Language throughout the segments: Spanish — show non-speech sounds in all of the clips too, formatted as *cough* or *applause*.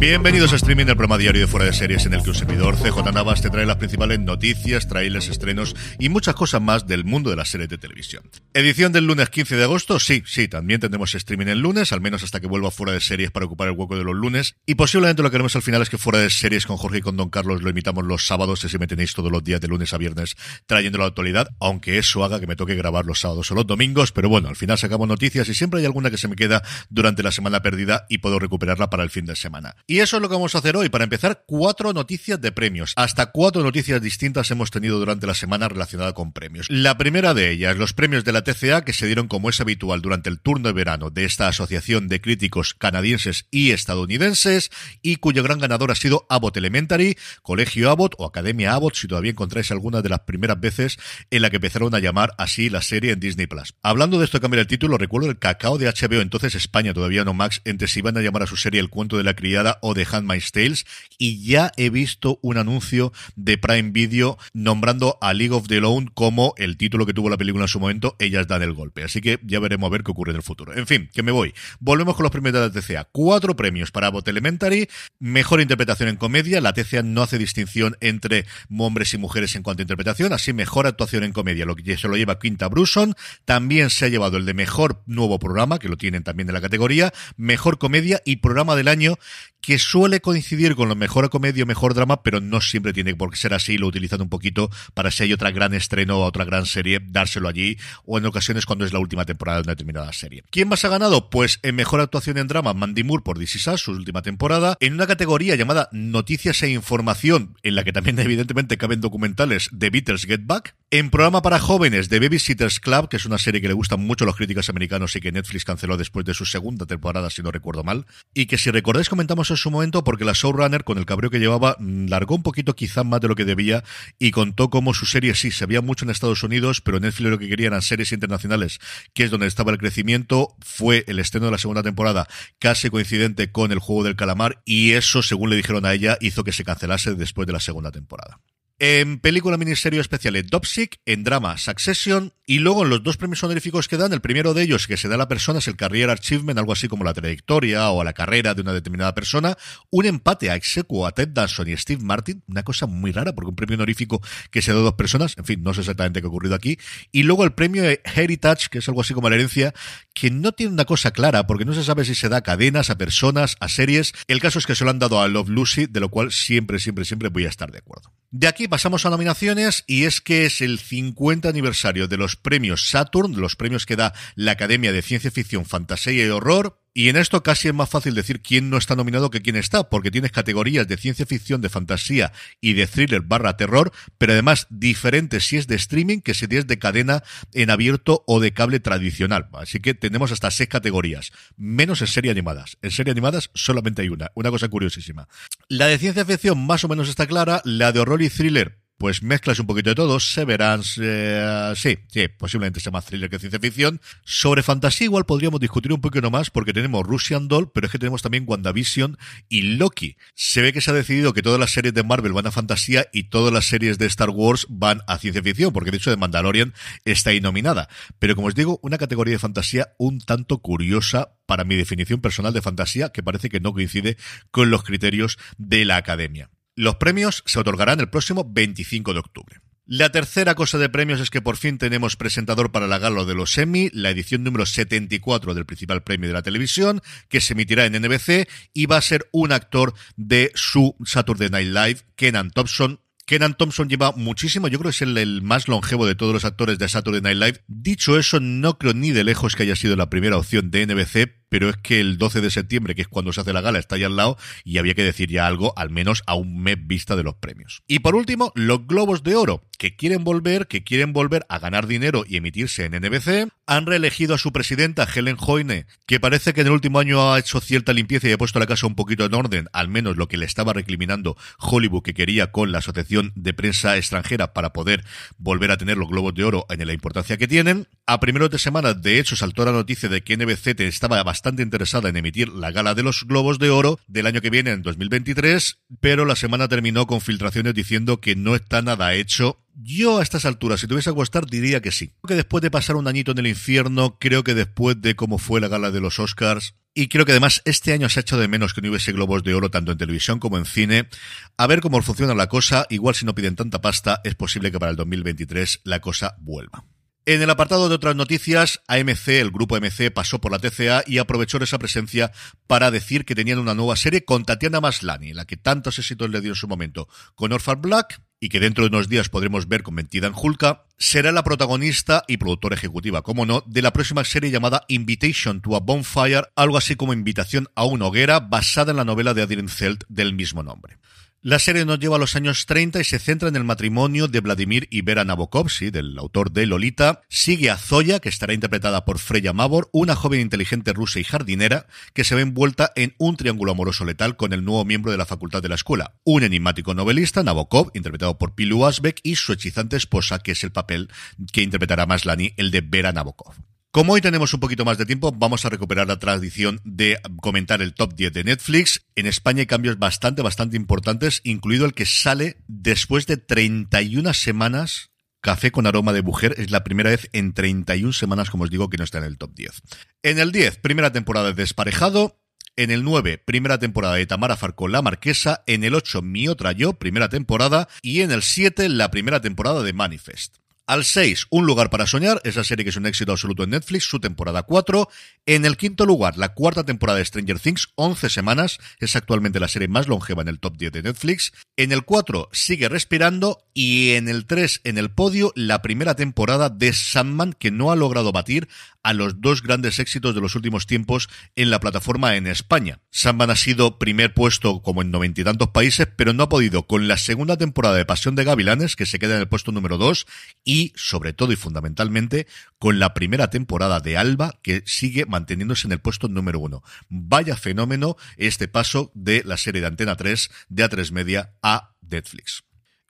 Bienvenidos a Streaming, el programa diario de Fuera de Series en el que un servidor CJ Navas te trae las principales noticias, trailers, estrenos y muchas cosas más del mundo de las series de televisión. Edición del lunes 15 de agosto, sí, sí, también tendremos streaming el lunes, al menos hasta que vuelva Fuera de Series para ocupar el hueco de los lunes. Y posiblemente lo que haremos al final es que Fuera de Series con Jorge y con Don Carlos lo imitamos los sábados, si me tenéis todos los días de lunes a viernes trayendo la actualidad, aunque eso haga que me toque grabar los sábados o los domingos, pero bueno, al final sacamos noticias y siempre hay alguna que se me queda durante la semana perdida y puedo recuperarla para el fin de semana. Y eso es lo que vamos a hacer hoy. Para empezar, cuatro noticias de premios. Hasta cuatro noticias distintas hemos tenido durante la semana relacionada con premios. La primera de ellas, los premios de la TCA que se dieron como es habitual durante el turno de verano de esta asociación de críticos canadienses y estadounidenses y cuyo gran ganador ha sido Abbott Elementary, Colegio Abbott o Academia Abbott, si todavía encontráis alguna de las primeras veces en la que empezaron a llamar así la serie en Disney Plus. Hablando de esto de cambiar el título, recuerdo el cacao de HBO, entonces España, todavía no Max, entre si iban a llamar a su serie El cuento de la criada o de Handmaid's Tales y ya he visto un anuncio de Prime Video nombrando a League of the Lone como el título que tuvo la película en su momento, ellas dan el golpe. Así que ya veremos a ver qué ocurre en el futuro. En fin, que me voy. Volvemos con los premios de la TCA. Cuatro premios para Bot Elementary, mejor interpretación en comedia. La TCA no hace distinción entre hombres y mujeres en cuanto a interpretación, así mejor actuación en comedia, lo que se lo lleva Quinta Bruson. También se ha llevado el de mejor nuevo programa, que lo tienen también en la categoría, mejor comedia y programa del año, que suele coincidir con lo mejor comedia o mejor drama, pero no siempre tiene por qué ser así, lo utilizan un poquito para si hay otra gran estreno o otra gran serie, dárselo allí, o en ocasiones cuando es la última temporada de una determinada serie. ¿Quién más ha ganado? Pues en mejor actuación en drama, Mandy Moore por This su última temporada, en una categoría llamada Noticias e Información, en la que también *laughs* evidentemente caben documentales de Beatles Get Back, en programa para jóvenes de Babysitters Club, que es una serie que le gustan mucho a los críticos americanos y que Netflix canceló después de su segunda temporada, si no recuerdo mal, y que si recordáis comentamos en su momento porque la showrunner, con el cabreo que llevaba, mm, largó un poquito quizá más de lo que debía y contó cómo su serie sí se veía mucho en Estados Unidos, pero Netflix lo que quería eran series internacionales, que es donde estaba el crecimiento, fue el estreno de la segunda temporada casi coincidente con el juego del calamar y eso, según le dijeron a ella, hizo que se cancelase después de la segunda temporada. En película miniserio especial Dopsic, en drama Succession y luego en los dos premios honoríficos que dan, el primero de ellos que se da a la persona es el Career Achievement, algo así como la trayectoria o la carrera de una determinada persona, un empate a execuo a Ted Danson y Steve Martin, una cosa muy rara porque un premio honorífico que se da a dos personas, en fin, no sé exactamente qué ha ocurrido aquí, y luego el premio Heritage, que es algo así como la herencia, que no tiene una cosa clara porque no se sabe si se da a cadenas, a personas, a series, el caso es que se lo han dado a Love Lucy, de lo cual siempre, siempre, siempre voy a estar de acuerdo. De aquí pasamos a nominaciones y es que es el 50 aniversario de los premios Saturn, los premios que da la Academia de Ciencia Ficción, Fantasía y Horror. Y en esto casi es más fácil decir quién no está nominado que quién está, porque tienes categorías de ciencia ficción, de fantasía y de thriller barra terror, pero además diferentes si es de streaming que si es de cadena en abierto o de cable tradicional. Así que tenemos hasta seis categorías, menos en serie animadas. En serie animadas solamente hay una, una cosa curiosísima. La de ciencia ficción más o menos está clara, la de horror y thriller pues mezclas un poquito de todo. Severance, eh, sí, sí, posiblemente sea más thriller que ciencia ficción. Sobre fantasía igual podríamos discutir un poquito más porque tenemos Russian Doll, pero es que tenemos también WandaVision y Loki. Se ve que se ha decidido que todas las series de Marvel van a fantasía y todas las series de Star Wars van a ciencia ficción, porque de hecho de Mandalorian está ahí nominada. Pero como os digo, una categoría de fantasía un tanto curiosa para mi definición personal de fantasía, que parece que no coincide con los criterios de la academia. Los premios se otorgarán el próximo 25 de octubre. La tercera cosa de premios es que por fin tenemos presentador para la gala de los Emmy, la edición número 74 del principal premio de la televisión, que se emitirá en NBC y va a ser un actor de su Saturday Night Live, Kenan Thompson, Kenan Thompson lleva muchísimo, yo creo que es el, el, más longevo de todos los actores de Saturday Night Live. Dicho eso, no creo ni de lejos que haya sido la primera opción de NBC, pero es que el 12 de septiembre, que es cuando se hace la gala, está ahí al lado y había que decir ya algo, al menos a un mes vista de los premios. Y por último, los Globos de Oro, que quieren volver, que quieren volver a ganar dinero y emitirse en NBC, han reelegido a su presidenta, Helen Hoyne, que parece que en el último año ha hecho cierta limpieza y ha puesto la casa un poquito en orden, al menos lo que le estaba recriminando Hollywood que quería con la Asociación de Prensa Extranjera para poder volver a tener los Globos de Oro en la importancia que tienen. A primeros de semana, de hecho, saltó la noticia de que NBC estaba bastante bastante interesada en emitir la gala de los Globos de Oro del año que viene, en 2023, pero la semana terminó con filtraciones diciendo que no está nada hecho yo a estas alturas, si tuviese que apostar, diría que sí. Creo que después de pasar un añito en el infierno, creo que después de cómo fue la gala de los Oscars, y creo que además este año se ha hecho de menos que no hubiese globos de oro tanto en televisión como en cine. A ver cómo funciona la cosa, igual si no piden tanta pasta, es posible que para el 2023 la cosa vuelva. En el apartado de otras noticias, AMC, el grupo AMC, pasó por la TCA y aprovechó esa presencia para decir que tenían una nueva serie con Tatiana Maslani, la que tantos éxitos le dio en su momento con Orphan Black, y que dentro de unos días podremos ver convertida en Hulka, será la protagonista y productora ejecutiva, como no, de la próxima serie llamada Invitation to a Bonfire, algo así como Invitación a una hoguera, basada en la novela de Adrian Zelt del mismo nombre. La serie nos lleva a los años 30 y se centra en el matrimonio de Vladimir y Vera Nabokov, sí, del autor de Lolita. Sigue a Zoya, que estará interpretada por Freya Mavor, una joven inteligente rusa y jardinera que se ve envuelta en un triángulo amoroso letal con el nuevo miembro de la facultad de la escuela. Un enigmático novelista, Nabokov, interpretado por Pilu Asbeck, y su hechizante esposa, que es el papel que interpretará Maslani, el de Vera Nabokov. Como hoy tenemos un poquito más de tiempo, vamos a recuperar la tradición de comentar el top 10 de Netflix. En España hay cambios bastante, bastante importantes, incluido el que sale después de 31 semanas. Café con aroma de mujer es la primera vez en 31 semanas, como os digo, que no está en el top 10. En el 10, primera temporada de Desparejado. En el 9, primera temporada de Tamara Farco La Marquesa. En el 8, Mi Otra Yo, primera temporada. Y en el 7, la primera temporada de Manifest. Al 6, Un lugar para soñar, esa serie que es un éxito absoluto en Netflix, su temporada 4. En el quinto lugar, la cuarta temporada de Stranger Things, 11 semanas, es actualmente la serie más longeva en el top 10 de Netflix. En el 4, Sigue respirando. Y en el 3, en el podio, la primera temporada de Sandman, que no ha logrado batir a los dos grandes éxitos de los últimos tiempos en la plataforma en España. Sandman ha sido primer puesto como en noventa y tantos países, pero no ha podido con la segunda temporada de Pasión de Gavilanes, que se queda en el puesto número 2, y sobre todo y fundamentalmente con la primera temporada de Alba, que sigue manteniéndose en el puesto número 1. Vaya fenómeno este paso de la serie de Antena 3 de A3 Media a Netflix.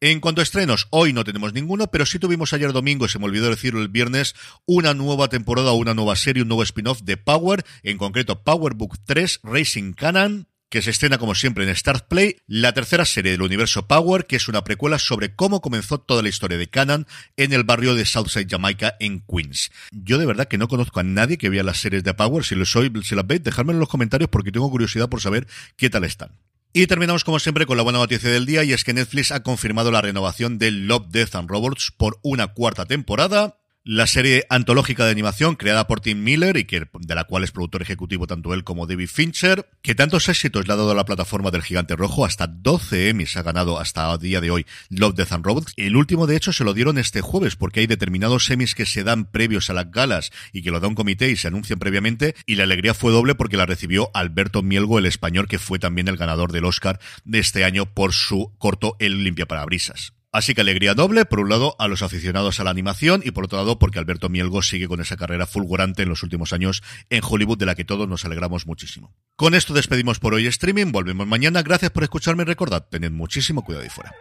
En cuanto a estrenos, hoy no tenemos ninguno, pero sí tuvimos ayer domingo, se me olvidó decirlo el viernes, una nueva temporada, una nueva serie, un nuevo spin-off de Power, en concreto Power Book 3 Racing Canon, que se estrena como siempre en Start Play, la tercera serie del universo Power, que es una precuela sobre cómo comenzó toda la historia de Canon en el barrio de Southside Jamaica en Queens. Yo de verdad que no conozco a nadie que vea las series de Power, si lo soy, si las veis, dejadme en los comentarios porque tengo curiosidad por saber qué tal están. Y terminamos como siempre con la buena noticia del día y es que Netflix ha confirmado la renovación de Love, Death and Robots por una cuarta temporada. La serie antológica de animación creada por Tim Miller y que, de la cual es productor ejecutivo tanto él como David Fincher, que tantos éxitos le ha dado a la plataforma del Gigante Rojo, hasta 12 Emmys ha ganado hasta el día de hoy Love, Death and Robots. El último, de hecho, se lo dieron este jueves porque hay determinados Emmys que se dan previos a las galas y que lo da un comité y se anuncian previamente y la alegría fue doble porque la recibió Alberto Mielgo, el español, que fue también el ganador del Oscar de este año por su corto El limpia parabrisas. Así que alegría doble, por un lado, a los aficionados a la animación y por otro lado, porque Alberto Mielgo sigue con esa carrera fulgurante en los últimos años en Hollywood, de la que todos nos alegramos muchísimo. Con esto despedimos por hoy streaming, volvemos mañana. Gracias por escucharme y recordad, tened muchísimo cuidado ahí fuera.